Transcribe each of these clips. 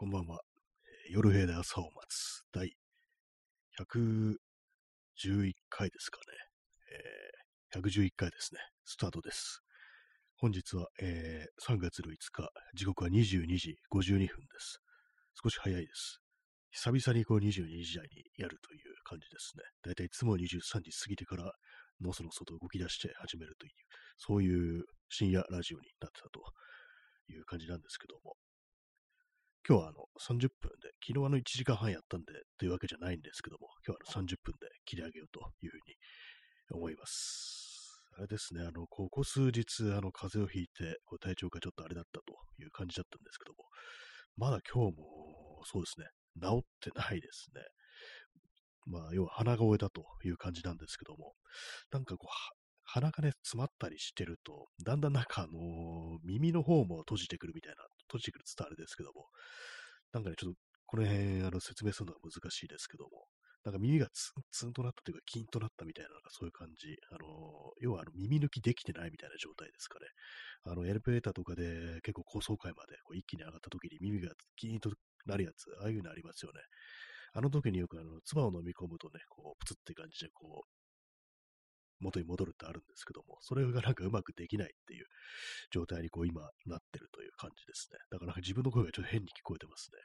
こんばんは。夜部で朝を待つ第111回ですかね。えー、111回ですね。スタートです。本日は、えー、3月の5日、時刻は22時52分です。少し早いです。久々にこう22時台にやるという感じですね。だいたいいつも23時過ぎてからのその外動き出して始めるという、そういう深夜ラジオになってたという感じなんですけども、今日はあの30分で、昨日あの1時間半やったんでというわけじゃないんですけども、今日はあの30分で切り上げようというふうに思います。あれですね、あの、ここ数日、あの、風邪をひいて、こう体調がちょっとあれだったという感じだったんですけども、まだ今日も、そうですね、治ってないですね。まあ、要は鼻声だという感じなんですけども、なんかこう、鼻がね、詰まったりしてると、だんだんなんかあのー、耳の方も閉じてくるみたいな、閉じてくるって言ったらあれですけども、なんかね、ちょっとこの辺、あの、説明するのが難しいですけども、なんか耳がツンツンとなったというか、キンとなったみたいな、なんかそういう感じ。あの、要はあの耳抜きできてないみたいな状態ですかね。あの、エレベーターとかで結構高層階までこう一気に上がった時に耳がキーンとなるやつ、ああいうのありますよね。あの時によくあの、唾を飲み込むとね、こう、プツって感じでこう、元に戻るってあるんですけども、それがなんかうまくできないっていう状態にこう今なってるという感じですね。だから自分の声がちょっと変に聞こえてますね。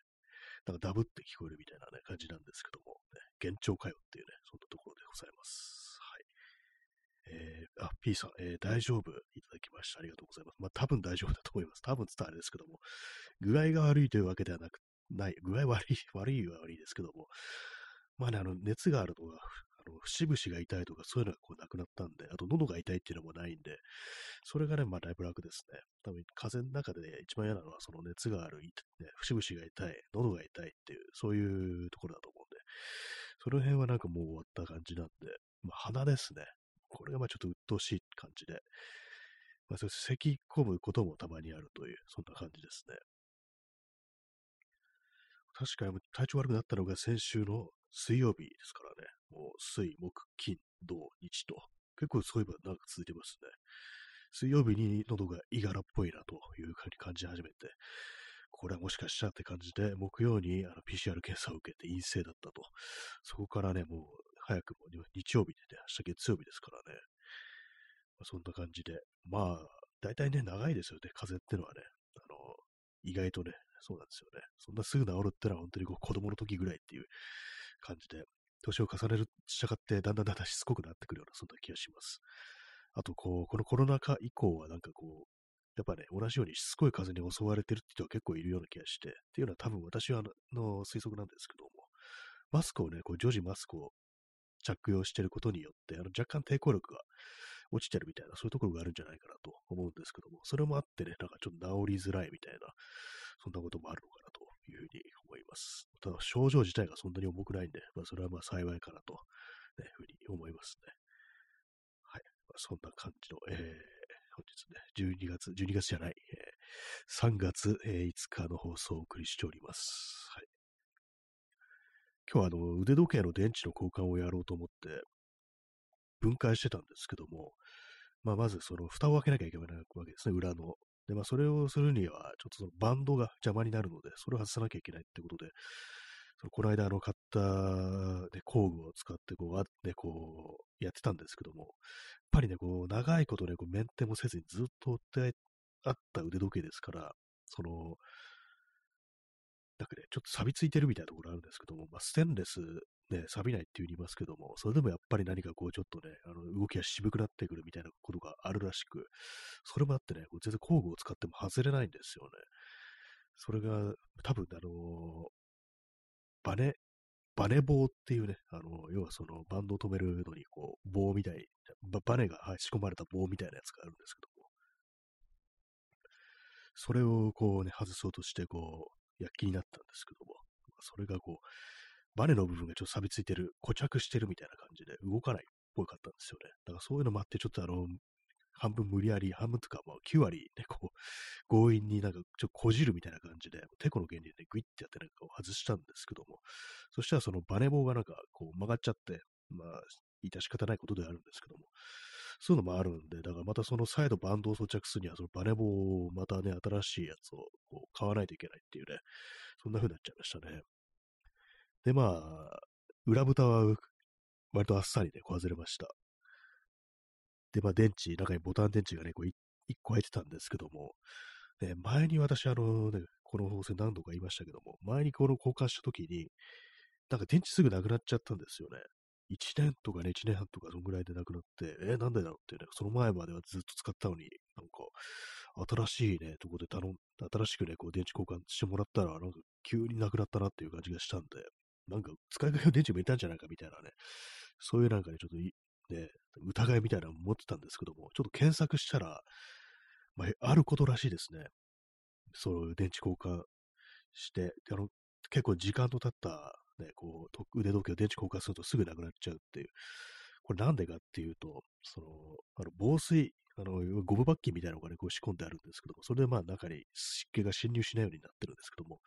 なんかダブって聞こえるみたいなね、感じなんですけども、ね、幻聴かよっていうね、そんなところでございます。はい。えー、あ、P さん、えー、大丈夫いただきました。ありがとうございます。まあ、多分大丈夫だと思います。多分伝わるんですけども、具合が悪いというわけではなく、ない、具合悪い、悪いは悪いですけども、まあね、あの、熱があるのがの、節々が痛いとかそういうのがこうなくなったんで、あと喉が痛いっていうのもないんで、それがね、まあだいぶ楽ですね。多分風邪の中で一番嫌なのはその熱がある、ね、節々が痛い、喉が痛いっていう、そういうところだと思うんで、その辺はなんかもう終わった感じなんで、まあ鼻ですね。これがまあちょっと鬱陶しい感じで、まあ、それ咳込むこともたまにあるという、そんな感じですね。確かに体調悪くなったのが先週の水曜日ですからね。水、木、金、土、日と。結構そういえば長く続いてますね。水曜日に喉がいがらっぽいなというふうに感じ始めて、これはもしかしたらって感じで、木曜にあの PCR 検査を受けて陰性だったと。そこからね、もう早くも日曜日でね、明日月曜日ですからね。まあ、そんな感じで。まあ、大体ね、長いですよね、風邪ってのはね。あの、意外とね、そうなんですよね。そんなすぐ治るってのは本当にこう子供の時ぐらいっていう感じで、年を重ねる従ってだんだんだんだんしつこくなってくるような、そんな気がします。あと、こう、このコロナ禍以降はなんかこう、やっぱね、同じようにしつこい風に襲われてるって人は結構いるような気がして、っていうのは多分私はの推測なんですけども、マスクをね、こう常時マスクを着用してることによって、あの若干抵抗力が落ちてるみたいな、そういうところがあるんじゃないかなと思うんですけども、それもあってね、なんかちょっと治りづらいみたいな、そんなこともあるのかなというふうに思います。ただ、症状自体がそんなに重くないんで、まあ、それはまあ幸いかなと、ね、ふうに思いますね。はい。まあ、そんな感じの、えー、本日ね、12月、12月じゃない、えー、3月、えー、5日の放送をお送りしております。はい。今日はあの腕時計の電池の交換をやろうと思って分解してたんですけども、まあ、まずその蓋を開けなきゃいけないわけですね、裏の。で、まあ、それをするには、ちょっとそのバンドが邪魔になるので、それを外さなきゃいけないってことで、そのこの間、あの、買った、ね、工具を使って、こう、ね、こう、やってたんですけども、やっぱりね、こう、長いことね、こう、メンテもせずにずっと追ってあった腕時計ですから、その、なんかね、ちょっと錆びついてるみたいなところあるんですけども、まあ、ステンレス、ね、錆びないって言いますけども、それでもやっぱり何かこうちょっとね、あの動きが渋くなってくるみたいなことがあるらしく、それもあってね、こう全然工具を使っても外れないんですよね。それが多分、あのバネ、バネ棒っていうね、あの、要はそのバンドを止めるのに、こう、棒みたい、バネが、はい、仕込まれた棒みたいなやつがあるんですけども、それをこうね、外そうとして、こう、躍起になったんですけども、それがこう、バネの部分がちょっと錆びついてる、固着してるみたいな感じで動かないっぽかったんですよね。だからそういうのもあって、ちょっとあの、半分無理やり、半分とか、まあ9割ね、こう、強引になんかちょっとこじるみたいな感じで、テコの原理で、グイッてやってなんか外したんですけども、そしたらそのバネ棒がなんかこう曲がっちゃって、まあ、いた仕方ないことではあるんですけども、そういうのもあるんで、だからまたその再度バンドを装着するには、そのバネ棒をまたね、新しいやつをこう買わないといけないっていうね、そんな風になっちゃいましたね。で、まあ、裏蓋は割とあっさりね、こう外れました。で、まあ電池、中にボタン電池がね、こう1個入ってたんですけども、ね、前に私、あのね、この放送何度か言いましたけども、前にこの交換した時に、なんか電池すぐなくなっちゃったんですよね。1年とかね、1年半とかそんぐらいでなくなって、えー、なんでだろうってね、その前まではずっと使ったのに、なんか、新しいね、とこで頼ん、新しくね、こう電池交換してもらったら、なんか急になくなったなっていう感じがしたんで、なんか使いかけの電池もいたんじゃないかみたいなね、そういうなんかね、ちょっとね、疑いみたいなの持ってたんですけども、ちょっと検索したら、まあ、あることらしいですね。そういう電池交換して、あの、結構時間の経ったね、こう、腕時計を電池交換するとすぐなくなっちゃうっていう。これなんでかっていうと、その、あの防水、あの、ゴムバッキンみたいなのがね、こう仕込んであるんですけども、それでまあ中に湿気が侵入しないようになってるんですけども、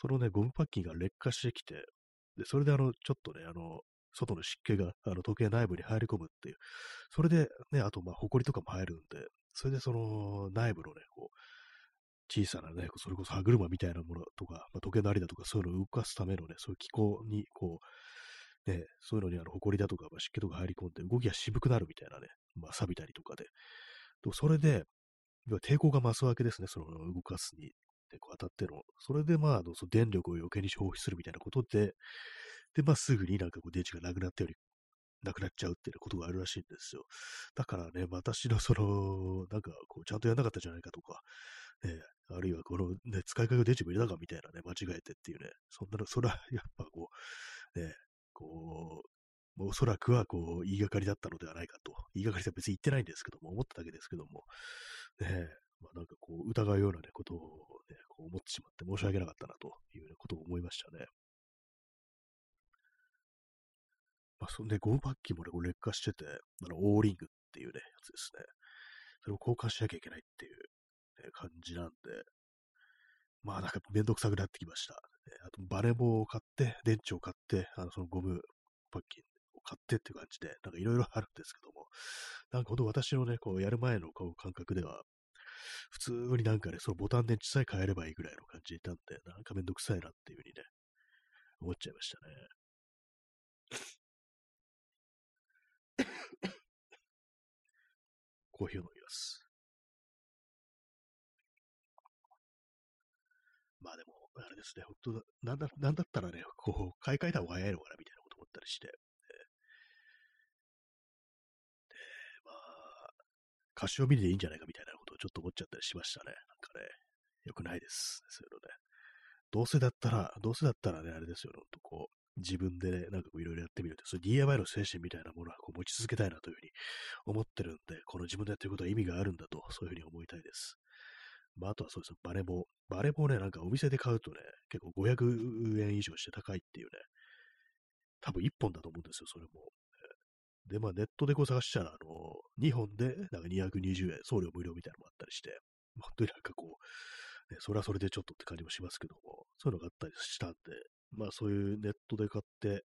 そのね、ゴムパッキンが劣化してきて、で、それであの、ちょっとね、あの、外の湿気があの時計内部に入り込むっていう、それでね、あとまあ、埃とかも入るんで、それでその内部のね、こう、小さなね、それこそ歯車みたいなものとか、まあ、時計のありだとか、そういうのを動かすためのね、そういう機構に、こう、ね、そういうのにあの、埃だとか、まあ、湿気とか入り込んで、動きが渋くなるみたいなね、まあ、錆びたりとかで。とそれで、抵抗が増すわけですね、その動かすに、でこう当たっての。それで、まあ、あのその電力を余計に消費するみたいなことで、で、まあ、すぐになんかこう電池がなくなったよりなくなっちゃうっていうことがあるらしいんですよ。だからね、私のその、なんかこう、ちゃんとやんなかったじゃないかとか、ね、あるいはこのね、使いかけが電池も入れたかみたいなね、間違えてっていうね、そんなの、それはやっぱこう、ね、こう、おそらくはこう、言いがかりだったのではないかと。言いがかりは別に言ってないんですけども、思っただけですけども、ね、まあ、なんかこう、疑うようなね、ことをね、こう思ってしまって申し訳なかったなという、ね、ことを思いましたね。まあ、そんで、ゴムパッキンもね、こう劣化してて、あの、オーリングっていうね、やつですね。それを交換しなきゃいけないっていう、ね、感じなんで、まあなんかめんどくさくなってきました。あと、バレ棒を買って、電池を買って、あの、そのゴムパッキンを買ってっていう感じで、なんかいろいろあるんですけども、なんかほんと私のね、こう、やる前のこう感覚では、普通になんかね、そのボタン電池さえ変えればいいぐらいの感じでいたんで、なんかめんどくさいなっていうふうにね、思っちゃいましたね。コーヒーを飲みます。まあでも、あれですね、本当なんだ、なんだったらね、こう、買い替えた方が早いのかな、みたいなこと思ったりして。で、まあ、カシオミニでいいんじゃないかみたいなとちょっと思っちゃったりしましたね。なんかね、良くないです。そういうのね。どうせだったら、どうせだったらね、あれですよね、とこう、自分でね、なんかいろいろやってみるって、そう DIY の精神みたいなものはこう持ち続けたいなというふうに思ってるんで、この自分でやってることは意味があるんだと、そういうふうに思いたいです。まあ、あとはそうですよ、バレボー。バレボーね、なんかお店で買うとね、結構500円以上して高いっていうね、多分1本だと思うんですよ、それも。で、まあネットでこう探したら、あの、2本でなんか220円、送料無料みたいなのもあったりして、本当になんかこう、ね、それはそれでちょっとって感じもしますけども、そういうのがあったりしたんで、まあそういうネットで買って、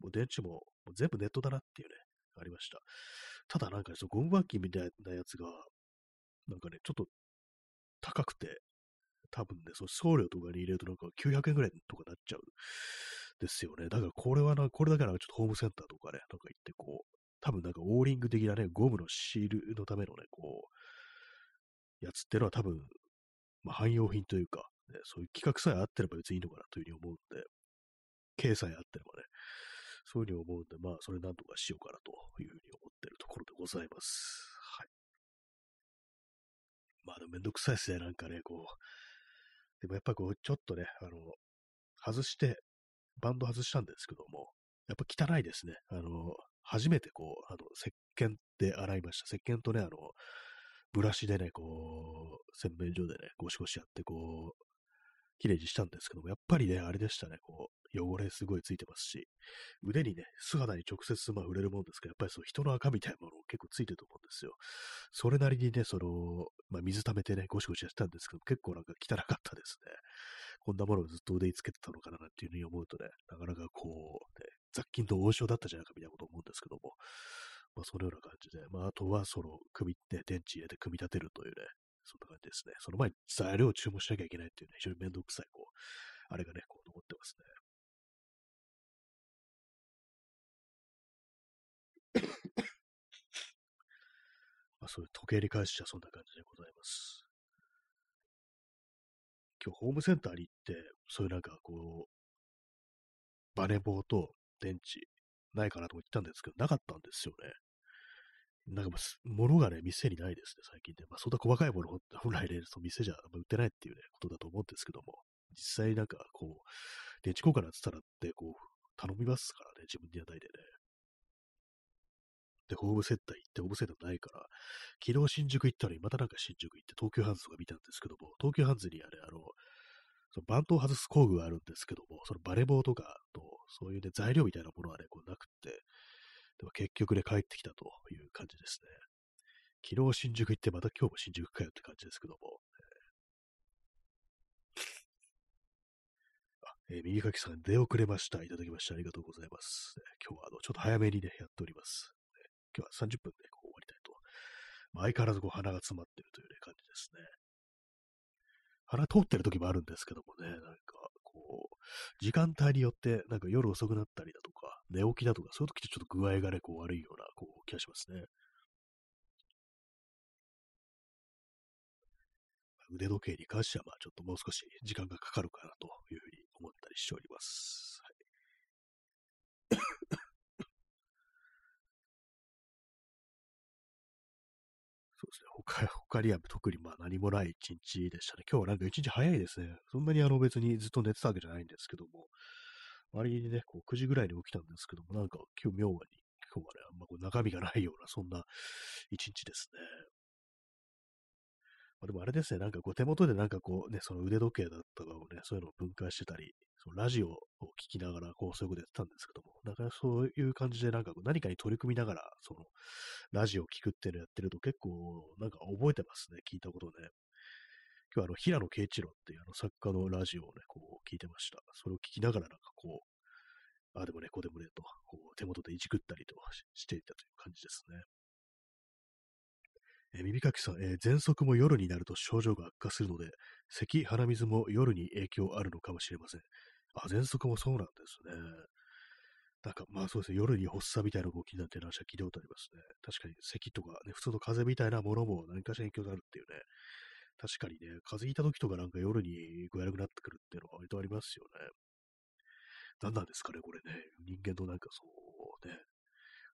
もう電池ももう全部ネットだなっていうね、ありました。ただなんか、ね、そのゴムバッキンみたいなやつが、なんかね、ちょっと高くて、多分ね、その送料とかに入れるとなんか900円ぐらいとかなっちゃうですよね。だからこれはな、これだけなんかちょっとホームセンターとかね、なんか行ってこう、多分なんかオーリング的なね、ゴムのシールのためのね、こう、やつってのは多分、まあ、汎用品というか、ね、そういう規格さえあってれば別にいいのかなというふうに思うんで、経済あってればね、そういうふうに思うんで、まあ、それなんとかしようかなというふうに思ってるところでございます。はい。まあ、でもめんどくさいですね、なんかね、こう。でもやっぱこう、ちょっとね、あの、外して、バンド外したんですけども、やっぱ汚いですね。あの、初めてこう、あの、石鹸で洗いました。石鹸とね、あの、ブラシでね、こう、洗面所でね、ゴシゴシやって、こう、綺麗にしたんですけども、やっぱりね、あれでしたね、こう、汚れすごいついてますし、腕にね、素肌に直接まあ触れるもんですけど、やっぱりそう人の赤みたいなもの結構ついてると思うんですよ。それなりにね、その、まあ、水溜めてね、ゴシゴシやってたんですけど、結構なんか汚かったですね。こんなものをずっと腕につけてたのかなっていうふうに思うとね、なかなかこう、ね、雑菌と王将だったじゃないかみたいなこと思うんですけども、まあ、そのような感じで、まあ、あとは、その、組み、ね、電池入れて組み立てるというね、そんな感じですね。その前に材料を注文しなきゃいけないっていうね、非常にめんどくさい、こう、あれがね、こう残ってますね。まあ、そういう時計に関してはそんな感じでございます。今日ホームセンターに行って、そういうなんかこう、バネ棒と電池ないかなと思ったんですけど、なかったんですよね。なんか、物がね、店にないですね、最近で。まあ、そんな細かいもの 本来ね、その店じゃ売ってないっていうね、ことだと思うんですけども、実際なんか、こう、電池交換なんつったらって、こう、頼みますからね、自分でやないでね。で、ホームセンター行って、ホームセンターないから、昨日新宿行ったのに、またなんか新宿行って、東急ハンズとか見たんですけども、東急ハンズにあれ、あの、そのバントを外す工具があるんですけども、そのバレボーとかと、そういうね、材料みたいなものはね、こうなくて、でも結局ね、帰ってきたという感じですね。昨日新宿行って、また今日も新宿かよって感じですけども。えー、右書きさん、出遅れました。いただきました。ありがとうございます。今日はあのちょっと早めにね、やっております。今日は30分でこう終わりたいと。まあ、相変わらずこう鼻が詰まってるという、ね、感じですね。鼻通ってる時もあるんですけどもね、なんか、こう、時間帯によって、なんか夜遅くなったりだとか、寝起きだとか、そういう時ってちょっと具合がね、こう悪いような、こう、気がしますね。腕時計に関しては、まあ、ちょっともう少し時間がかかるかなというふうに思ったりしております。はいそうですね。他、他には特にまあ何もない一日でしたね。今日はなんか一日早いですね。そんなにあの別にずっと寝てたわけじゃないんですけども、割にね、こう9時ぐらいに起きたんですけども、なんか今日妙に、今日はね、あんまこう中身がないような、そんな一日ですね。まあ、でもあれですね、なんかこう手元でなんかこうね、その腕時計だったかをね、そういうのを分解してたり、そのラジオを聞きながら、こう、そういうことやってたんですけども、だかそういう感じで、なんかこう何かに取り組みながら、その、ラジオを聞くっていうのをやってると結構、なんか覚えてますね、聞いたことね。今日はあの、平野啓一郎っていうあの作家のラジオをね、こう、聞いてました。それを聞きながら、なんかこう、ああでもね、こうでもね、と、こう、手元でいじくったりとしていたという感じですね。え耳かきさん、えー、喘息も夜になると症状が悪化するので、咳、鼻水も夜に影響あるのかもしれません。あ、喘息もそうなんですね。なんか、まあそうですね、夜に発作みたいな動きなってる話は聞いたことありますね。確かに咳とかね、普通の風邪みたいなものも何かしら影響があるっていうね。確かにね、風邪ひいた時とかなんか夜に具合悪くなってくるっていうのは割とありますよね。何なんですかね、これね。人間のなんかそうね、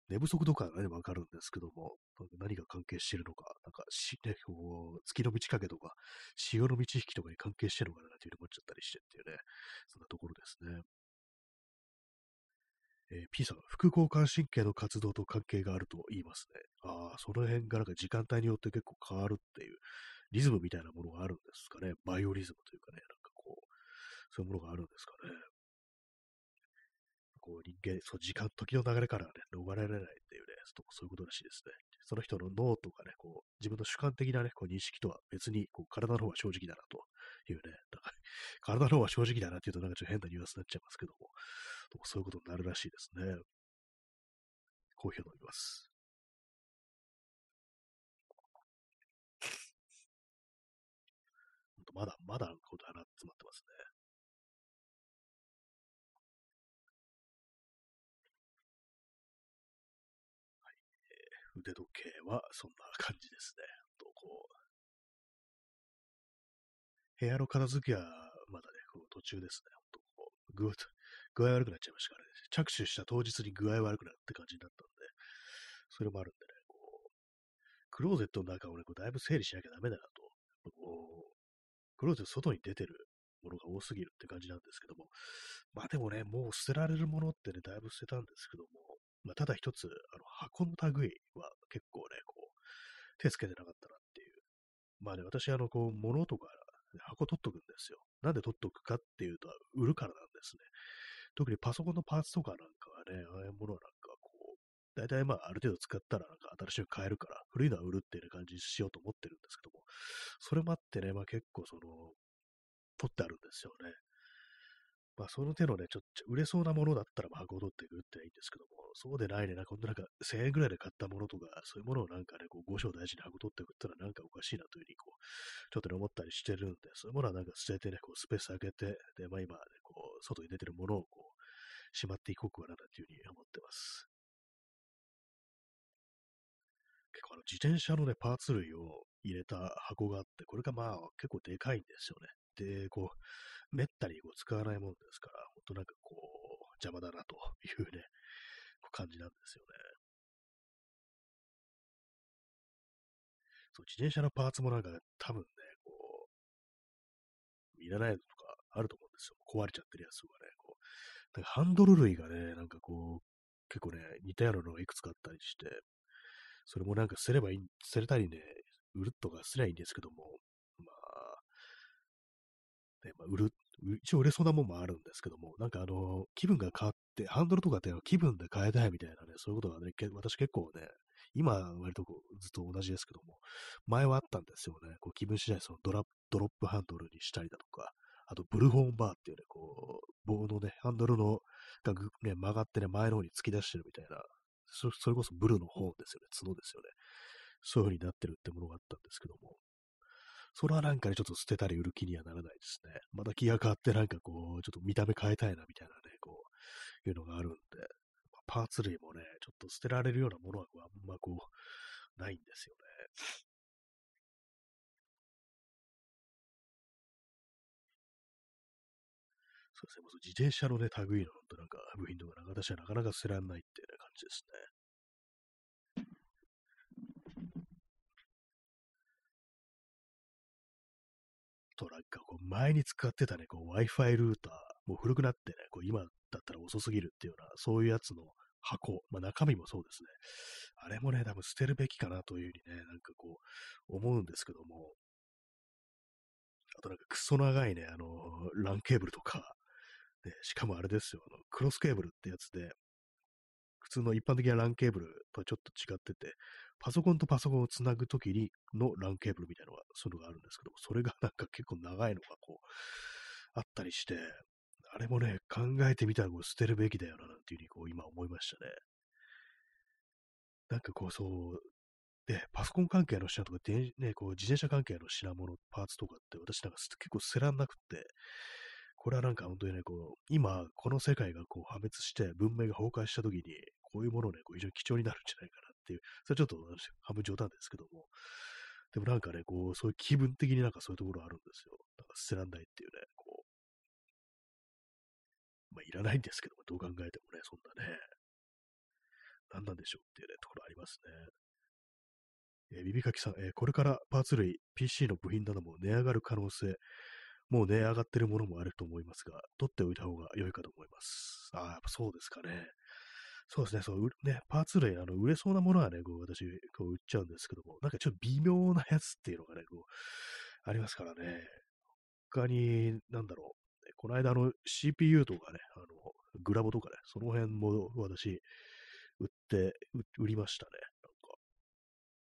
寝不足とかはね、わかるんですけども、何が関係してるのか、なんか、ね、こう月の満ち欠けとか、潮の満ち引きとかに関係してるのかなというふうに思っちゃったりしてっていうね、そんなところですね。えー、P さん、副交感神経の活動と関係があると言いますね。ああ、その辺がなんか時間帯によって結構変わるっていう、リズムみたいなものがあるんですかね。バイオリズムというかね、なんかこう、そういうものがあるんですかね。こう人間、そう時間、時の流れからね、逃れられないっていうね、そういうことらしいですね。その人の脳とかね、こう、自分の主観的なね、こう認識とは別に、こう、体の方が正直だなというね、だから 体の方が正直だなっていうとなんかちょっと変なニュアンスになっちゃいますけども、そういうことになるらしいですね。コーヒーを飲みます。まだ、まだことはな詰まってますね。腕時計はそんな感じですね。とこう部屋の片付けはまだね、こう途中ですね。ほんとこう具具合悪くなっちゃいましたからね。着手した当日に具合悪くなるって感じになったんで、それもあるんでね、こう、クローゼットの中をね、こうだいぶ整理しなきゃダメだなと。こうクローゼット外に出てるものが多すぎるって感じなんですけども、まあでもね、もう捨てられるものってね、だいぶ捨てたんですけども、まあ、ただ一つ、あの箱の類は結構ね、こう、手つけてなかったなっていう。まあね、私、あの、こう、物とか、箱取っとくんですよ。なんで取っとくかっていうと、売るからなんですね。特にパソコンのパーツとかなんかはね、ああいうものなんかこう、大体まあある程度使ったらなんか新しく買えるから、古いのは売るっていう感じにしようと思ってるんですけども、それもあってね、まあ結構その、取ってあるんですよね。まあ、その手のね、ちょっと売れそうなものだったら、まあ、箱を取ってくっていいんですけども、そうでないね、なんか、なんか、1000円ぐらいで買ったものとか、そういうものをなんかね、こう、5章大事に箱取ってくってのはなんかおかしいなというふうに、こう、ちょっとね、思ったりしてるんで、そういうものはなんか捨ててね、こう、スペース空けて、で、まあ今、ね、こう、外に出てるものをこう、しまっていこうかなというふうに思ってます。結構あの、自転車のね、パーツ類を入れた箱があって、これがまあ結構でかいんですよね。で、こう、めったにこう使わないもんですから、ほんとなんかこう、邪魔だなというね、感じなんですよね。そう、自転車のパーツもなんか、ね、多分ね、こう、いらないのとかあると思うんですよ。壊れちゃってるやつとかね、こう、なんかハンドル類がね、なんかこう、結構ね、似たようなのがいくつかあったりして、それもなんか捨てればいい、捨てれたりね、売るとかすりゃいいんですけども、ね、まあ、売る、一応売れそうなもんもあるんですけども、なんかあの、気分が変わって、ハンドルとかって気分で変えたいみたいなね、そういうことがね、私結構ね、今割とこうずっと同じですけども、前はあったんですよね。こう気分次第そのドラドロップハンドルにしたりだとか、あとブルホーンバーっていうね、こう、棒のね、ハンドルのがね、曲がってね、前の方に突き出してるみたいな、それこそブルのホーンですよね、角ですよね。そういう風になってるってものがあったんですけども、それはなんかね、ちょっと捨てたり売る気にはならないですね。また気が変わってなんかこう、ちょっと見た目変えたいなみたいなね、こう、いうのがあるんで、まあパーツ類もね、ちょっと捨てられるようなものはあんまこう、ないんですよね。そうですね、自転車のね、類の、なんか部品とか、私はなかなか捨てられないっていう、感じですね。となんかこう前に使ってたね、こう Wi-Fi ルーター、もう古くなってね、こう今だったら遅すぎるっていうような、そういうやつの箱、まあ中身もそうですね。あれもね、多分捨てるべきかなというふうにね、なんかこう思うんですけども、あとなんかクソ長いね、あの、LAN ケーブルとか、ね、しかもあれですよ、あのクロスケーブルってやつで、普通の一般的な LAN ケーブルとはちょっと違ってて、パソコンとパソコンをつなぐときにの LAN ケーブルみたいなのが、そういうのがあるんですけど、それがなんか結構長いのがこう、あったりして、あれもね、考えてみたらこう捨てるべきだよな、なんていうふうにこう今思いましたね。なんかこうそう、で、パソコン関係の品とか、でね、こう自転車関係の品物、パーツとかって私なんか結構捨てらんなくって、これはなんか本当にね、こう、今、この世界がこう破滅して文明が崩壊した時に、こういうものね、こう非常に貴重になるんじゃないかなっていう、それちょっと半分冗談ですけども、でもなんかね、こう、そういう気分的になんかそういうところあるんですよ。なんか捨てらんないっていうね、こう、まあ、いらないんですけども、どう考えてもね、そんなね、何なんでしょうっていうね、ところありますね。えー、ビビカキさん、えー、これからパーツ類、PC の部品なども値上がる可能性、もう値上がってるものもあると思いますが、取っておいた方が良いかと思います。ああ、やっぱそうですかね。そうですね、そう、ね、パーツ類、あの、売れそうなものはね、こう、私、こう、売っちゃうんですけども、なんかちょっと微妙なやつっていうのがね、こう、ありますからね。他に、なんだろう、この間、あの、CPU とかね、あの、グラボとかね、その辺も私、売って、売りましたね。なんか、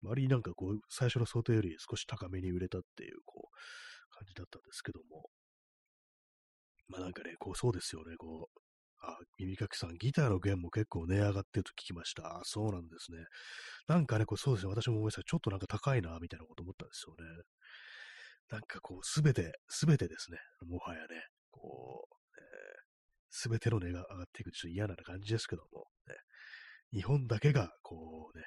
周りなんかこう、最初の想定より少し高めに売れたっていう、こう、感じだったんですけども。まあなんかね、こう、そうですよね、こう、あ、耳かきさん、ギターの弦も結構値上がってると聞きました。あ、そうなんですね。なんかね、こうそうですね、私も思いました。ちょっとなんか高いな、みたいなこと思ったんですよね。なんかこう、すべて、すべてですね、もはやね、こう、す、べ、ての値が上がっていくちょっと嫌な感じですけども、ね、日本だけが、こうね、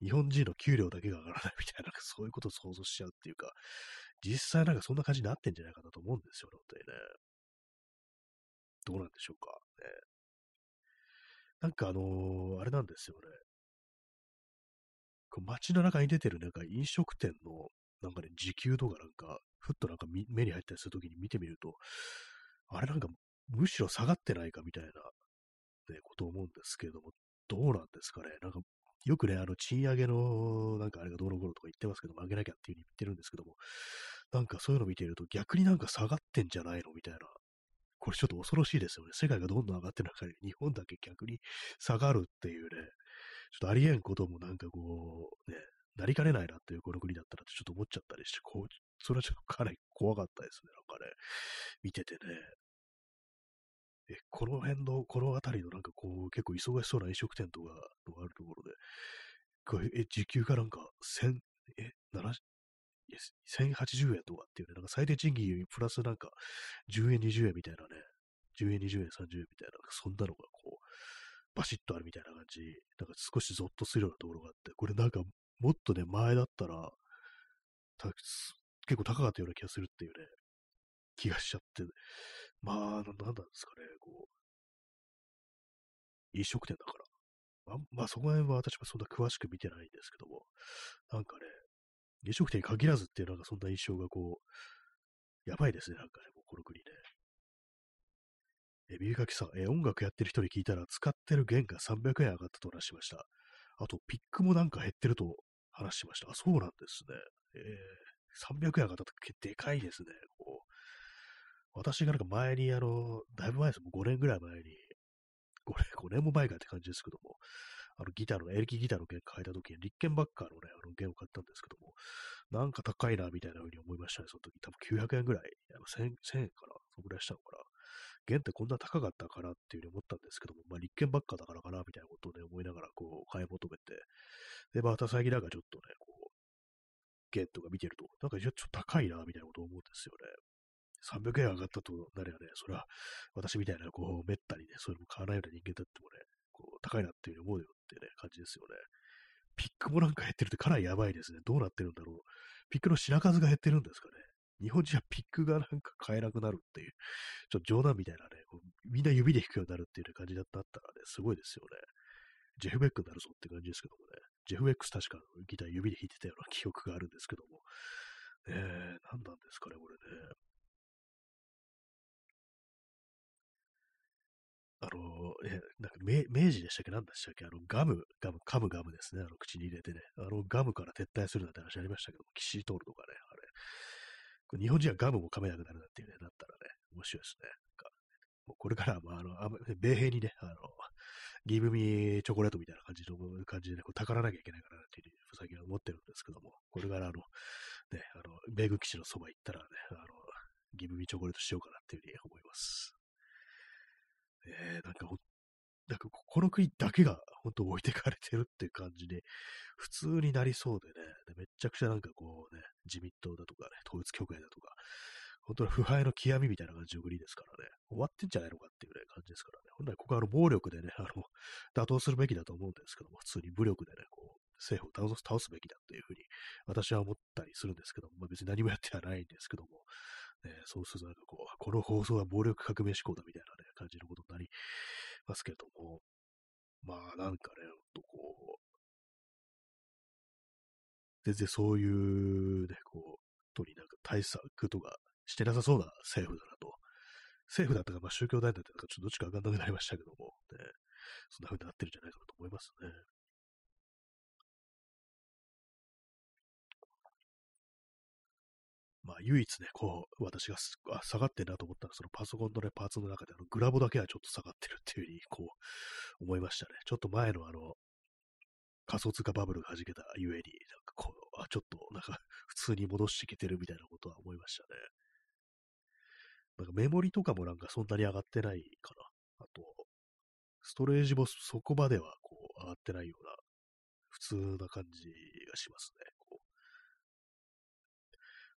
日本人の給料だけが上がらないみたいな、そういうことを想像しちゃうっていうか、実際なんかそんな感じになってんじゃないかなと思うんですよね、本当にね。どうなんでしょうか。ね、なんかあのー、あれなんですよね。こう街の中に出てるなんか飲食店のなんかね、時給とかなんか、ふっとなんか目に入ったりするときに見てみると、あれなんかむしろ下がってないかみたいな、ね、ことを思うんですけれども、どうなんですかね。なんかよくね、あの、賃上げの、なんかあれがどうのこうのとか言ってますけども、上げなきゃっていう風に言ってるんですけども、なんかそういうの見ていると逆になんか下がってんじゃないのみたいな。これちょっと恐ろしいですよね。世界がどんどん上がってる中で、日本だけ逆に下がるっていうね、ちょっとありえんこともなんかこう、ね、なりかねないなっていうこの国だったらってちょっと思っちゃったりして、こう、それはちょっとかなり怖かったですね。なんかね、見ててね。え、この辺の、この辺りのなんかこう、結構忙しそうな飲食店とかのあるところで、これえ、時給がなんか、千、え、7、1080円とかっていうね、なんか最低賃金プラスなんか10円、20円みたいなね、10円、20円、30円みたいな、そんなのがこう、バシッとあるみたいな感じ、なんか少しゾッとするようなところがあって、これなんかもっとね、前だったら、結構高かったような気がするっていうね、気がしちゃって、まあ、なんなんですかね、こう、飲食店だから。ままあ、そこら辺は私もそんな詳しく見てないんですけども、なんかね、飲食店に限らずっていうなんかそんな印象がこう、やばいですね、なんかね、もうこの国ね。え、耳かきさん、え、音楽やってる人に聞いたら使ってる弦が300円上がったと話しました。あと、ピックもなんか減ってると話しました。あ、そうなんですね。えー、300円上がったとでかいですね。こう私がなんか前に、あの、だいぶ前ですも5年ぐらい前に、5年 ,5 年も前かって感じですけども、あのギターの、エレキギターの弦変えた時に、リッケンバッカーのね、あの弦を買ったんですけども、なんか高いな、みたいな風に思いましたね、その時。多分900円ぐらい、1000, 1000円かな、そのぐらいしたのかな。弦ってこんな高かったかなっていうふうに思ったんですけども、まあ、立憲ばっかだからかな、みたいなことをね、思いながら、こう、買い求めて、で、また最近なんかちょっとね、こう、弦とか見てると、なんかちょっと高いな、みたいなことを思うんですよね。300円上がったとなればね、それは私みたいな、こう、めったにね、そういうのも買わないような人間だってもね、こう、高いなっていうふうに思うよってね、感じですよね。ピックもなんか減ってるってかなりやばいですね。どうなってるんだろう。ピックの品数が減ってるんですかね。日本人はピックがなんか買えなくなるっていう、ちょっと冗談みたいなね、こうみんな指で弾くようになるっていう感じだったらね、すごいですよね。ジェフ・ベックになるぞって感じですけどもね。ジェフ・ベックス確かギター指で弾いてたような記憶があるんですけども。えー、何なんですかね、これね。あの、え、なんか明明治でしたっけ？何でしたっけ？あの、ガム、ガム、噛むガムですね。あの、口に入れてね。あの、ガムから撤退するなんて話ありましたけども、キシリトールとかね、あれ。日本人はガムも噛めなくなるなんていうね、なったらね、面白いですね。もうこれからは、まあ、あの、米兵にね、あの、ギブミチョコレートみたいな感じの感じで、ね、こう、たからなきゃいけないかなっていうふうに、最近は思ってるんですけども、これからあの、ね、あの、米軍基地のそば行ったらね、あの、ギブミチョコレートしようかなっていうふうに思います。えー、なんかなんかこの国だけが本当置いてかれてるっていう感じで、普通になりそうでね、でめちゃくちゃなんかこうね、自民党だとかね、統一教会だとか、本当に腐敗の極みみたいな感じの国ですからね、終わってんじゃないのかっていう、ね、感じですからね、本来ここはあの暴力でね、あの、打倒するべきだと思うんですけども、普通に武力でね、こう、政府を倒すべきだっていうふうに私は思ったりするんですけども、まあ、別に何もやってはないんですけども、ね、そうするとなんかこう、この放送は暴力革命志向だみたいなね、感じのことになりますけれども、まあなんかね、ほんとこう、全然そういうね、こう、とになんか対策とかしてなさそうな政府だなと。政府だったか、まあ宗教団体だったか、ちょっとどっちかわかんなくなりましたけども、ね、そんな風になってるんじゃないかなと思いますね。まあ、唯一ね、こう、私があ下がってるなと思ったら、そのパソコンのね、パーツの中で、あの、グラボだけはちょっと下がってるっていうふうに、こう、思いましたね。ちょっと前のあの、仮想通貨バブルが弾けたゆえに、なんかこう、あ、ちょっと、なんか、普通に戻してきてるみたいなことは思いましたね。なんかメモリとかもなんかそんなに上がってないかな。あと、ストレージもそこまではこう上がってないような、普通な感じがしますね。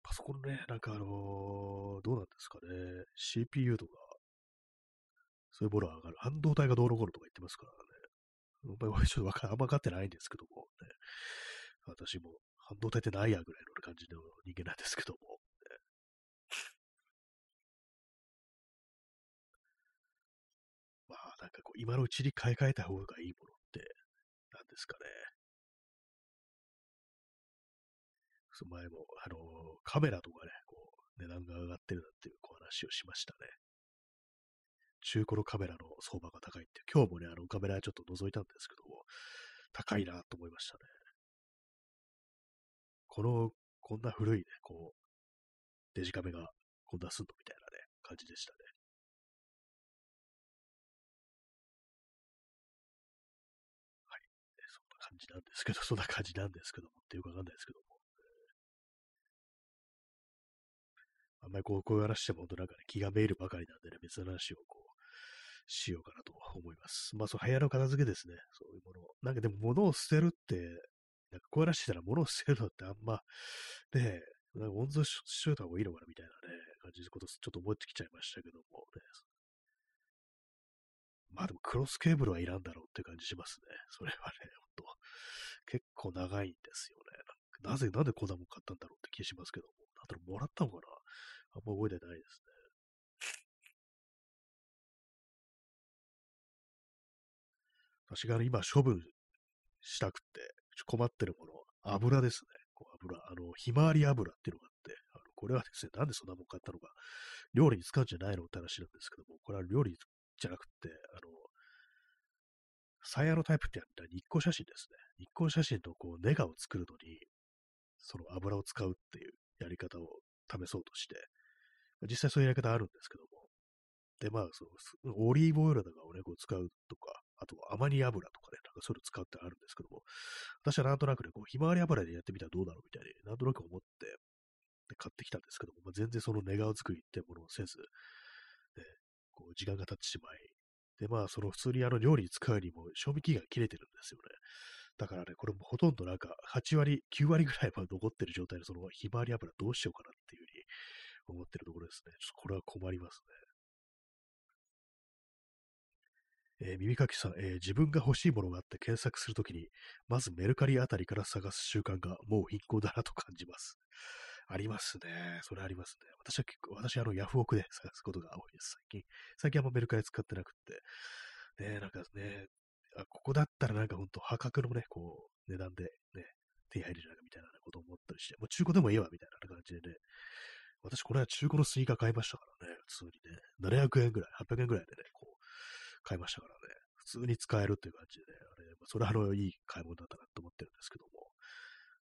パソコンね、なんかあのー、どうなんですかね、CPU とか、そういうものは上がる。半導体がどうのこうのとか言ってますからね。ちょっとわかあんま分かってないんですけども、ね、私も半導体ってないやぐらいの感じの人間なんですけども、まあなんかこう、今のうちに買い替えた方がいいものって、なんですかね。前も、あの、カメラとかね、こう、値段が上がってるなんていうこう話をしましたね。中古のカメラの相場が高いって、今日もね、あのカメラちょっと覗いたんですけども、高いなと思いましたね。この、こんな古いね、こう、デジカメがこんなすんのみたいなね、感じでしたね。はい。そんな感じなんですけど、そんな感じなんですけども、っていうかわかんないですけど。あんまりこう、こういう話しても本当なんかね、気がめいるばかりなんでね、別の話をこう、しようかなと思います。まあ、そう、部屋の片付けですね。そういうもの。なんかでも物を捨てるって、なんかこうやらしてたら物を捨てるのってあんま、ね、なんか温存しといた方がいいのかなみたいなね、感じのことちょっと思ってきちゃいましたけども、ね、まあでもクロスケーブルはいらんだろうって感じしますね。それはね、ほんと。結構長いんですよね。なぜ、なんでこんなもん買ったんだろうって気しますけども。あともらったのかなあんま覚えてないですね。私が今処分したくて困ってるもの、油ですね。こう油、あの、ひまわり油っていうのがあって、あのこれはですね、なんでそんなもん買ったのか、料理に使うんじゃないのって話なんですけども、これは料理じゃなくて、あの、サイヤのタイプってやった日光写真ですね。日光写真とこうネガを作るのに、その油を使うっていうやり方を試そうとして、実際そういうやり方あるんですけども、で、まあ、そう、オリーブオイルとかをね、こう使うとか、あとアマニ油とかね、なんかそういうの使うってあるんですけども、私はなんとなくね、こう、ひまわり油でやってみたらどうだろうみたいになんとなく思って、で買ってきたんですけども、まあ、全然そのネガを作りってものをせず、ね、こう、時間が経ってしまい、で、まあ、その普通にあの料理に使うにも賞味期限が切れてるんですよね。だからね、これもほとんどなんか8割、9割ぐらいは残ってる状態で、そのひまわり油どうしようかなっていうふうに思ってるところですね。ちょっとこれは困りますね。えー、耳かきさん、えー、自分が欲しいものがあって検索するときに、まずメルカリあたりから探す習慣がもう貧困だなと感じます。ありますね。それありますね。私は結構、私はあのヤフオクで 探すことが多いです。最近、最近あんまメルカリ使ってなくって。ねなんかね、あここだったらなんかほんと破格のね、こう、値段でね、手に入るじゃないかみたいなことを思ったりして、もう中古でもいいわみたいな感じでね、私これは中古のスニーカー買いましたからね、普通にね、700円ぐらい、800円ぐらいでね、こう、買いましたからね、普通に使えるっていう感じでね、あれ、まあそれはあの、いい買い物だったなと思ってるんですけども、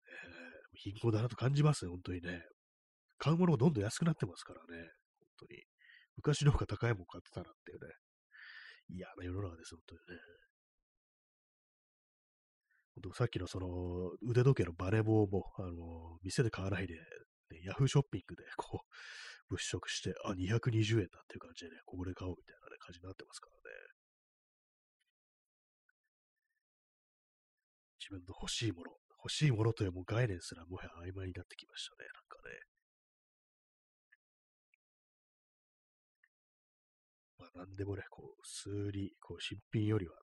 えー、貧困だなと感じますね、本当にね。買うものがどんどん安くなってますからね、本当に。昔の方が高いもの買ってたなっていうね、嫌な世の中です、本当にね。さっきのその腕時計のバネ棒も、あの、店で買わないで、ね、ヤフーショッピングでこう、物色して、あ、220円だっていう感じでね、ここで買おうみたいな、ね、感じになってますからね。自分の欲しいもの、欲しいものというもう概念すらもはや曖昧になってきましたね、なんかね。まあ、なんでもね、こう、数理、こう、新品よりは、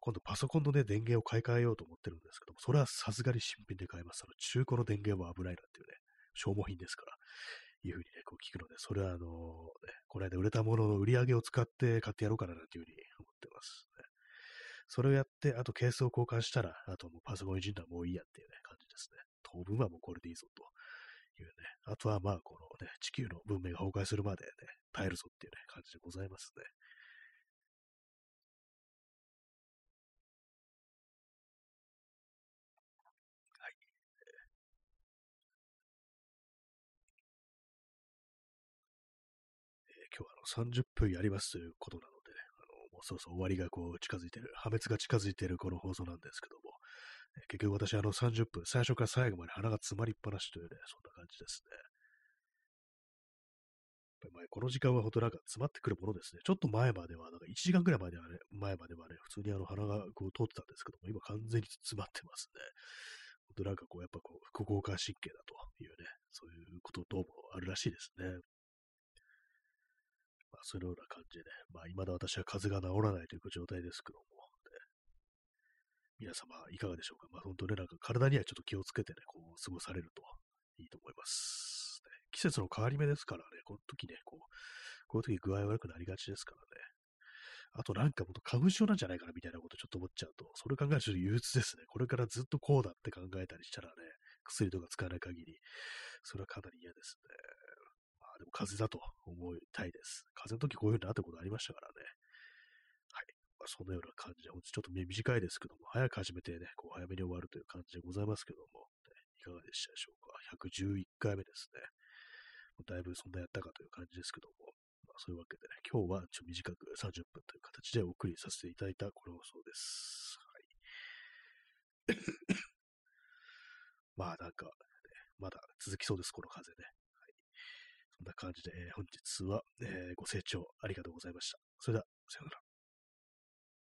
今度パソコンのね、電源を買い替えようと思ってるんですけども、それはさすがに新品で買います。その中古の電源は危ないなっていうね、消耗品ですから、いうふうにね、こう聞くので、それはあの、ね、この間売れたものの売り上げを使って買ってやろうかななんていうふうに思ってます、ね。それをやって、あとケースを交換したら、あともうパソコンいじんだらもういいやっていうね、感じですね。当分はもうこれでいいぞというね。あとはまあ、このね、地球の文明が崩壊するまでね、耐えるぞっていうね、感じでございますね。30分やりますということなのそうそう、終わりがこう近づいてる、破滅が近づいているこの放送なんですけども、結局私あの30分、最初から最後まで鼻が詰まりっぱなしというね、そんな感じですね。まあ、この時間は本当なんか詰まってくるものですね。ちょっと前までは、なんか1時間くらい前ではね、前まではね、普通にあの鼻がこう通ってたんですけども、今完全に詰まってますね。本当なんかこう、やっぱこう、副交感神経だというね、そういうことどうもあるらしいですね。まあ、そのような感じで、まあ、未だ私は風邪が治らないという状態ですけども、皆様いかがでしょうかまあ、本当ね、なんか体にはちょっと気をつけてね、こう、過ごされるといいと思います。ね、季節の変わり目ですからね、この時ね、こう、こういう時具合悪くなりがちですからね。あとなんかもっと花粉症なんじゃないかなみたいなことちょっと思っちゃうと、それ考えるとちょっと憂鬱ですね。これからずっとこうだって考えたりしたらね、薬とか使わない限り、それはかなり嫌ですね。でも風だと思いたいです。風の時こういう風になったことありましたからね。はい。まあ、そのような感じで、ちょっと短いですけども、早く始めてね、こう早めに終わるという感じでございますけども、ね、いかがでしたでしょうか？111回目ですね。だいぶそんなやったかという感じですけども、まあ、そういうわけでね、今日はちょ短く30分という形でお送りさせていただいたこの放送です。はい。まあなんか、ね、まだ続きそうです、この風ね。そんな感じで、えー本日は、えーご清聴ありがとうございました。それでは、さようなら。